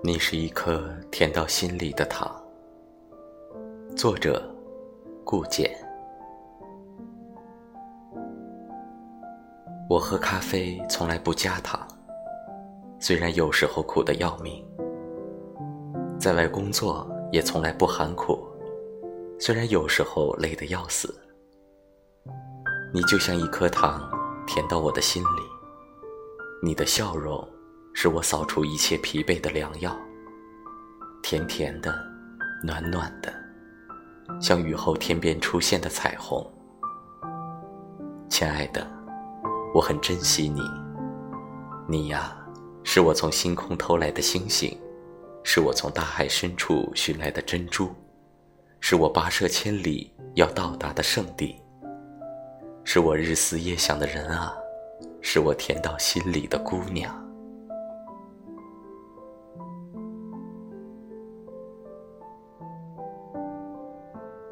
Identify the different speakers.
Speaker 1: 你是一颗甜到心里的糖。作者：顾简。我喝咖啡从来不加糖，虽然有时候苦得要命。在外工作也从来不喊苦，虽然有时候累得要死。你就像一颗糖，甜到我的心里。你的笑容。是我扫除一切疲惫的良药，甜甜的，暖暖的，像雨后天边出现的彩虹。亲爱的，我很珍惜你。你呀，是我从星空偷来的星星，是我从大海深处寻来的珍珠，是我跋涉千里要到达的圣地，是我日思夜想的人啊，是我甜到心里的姑娘。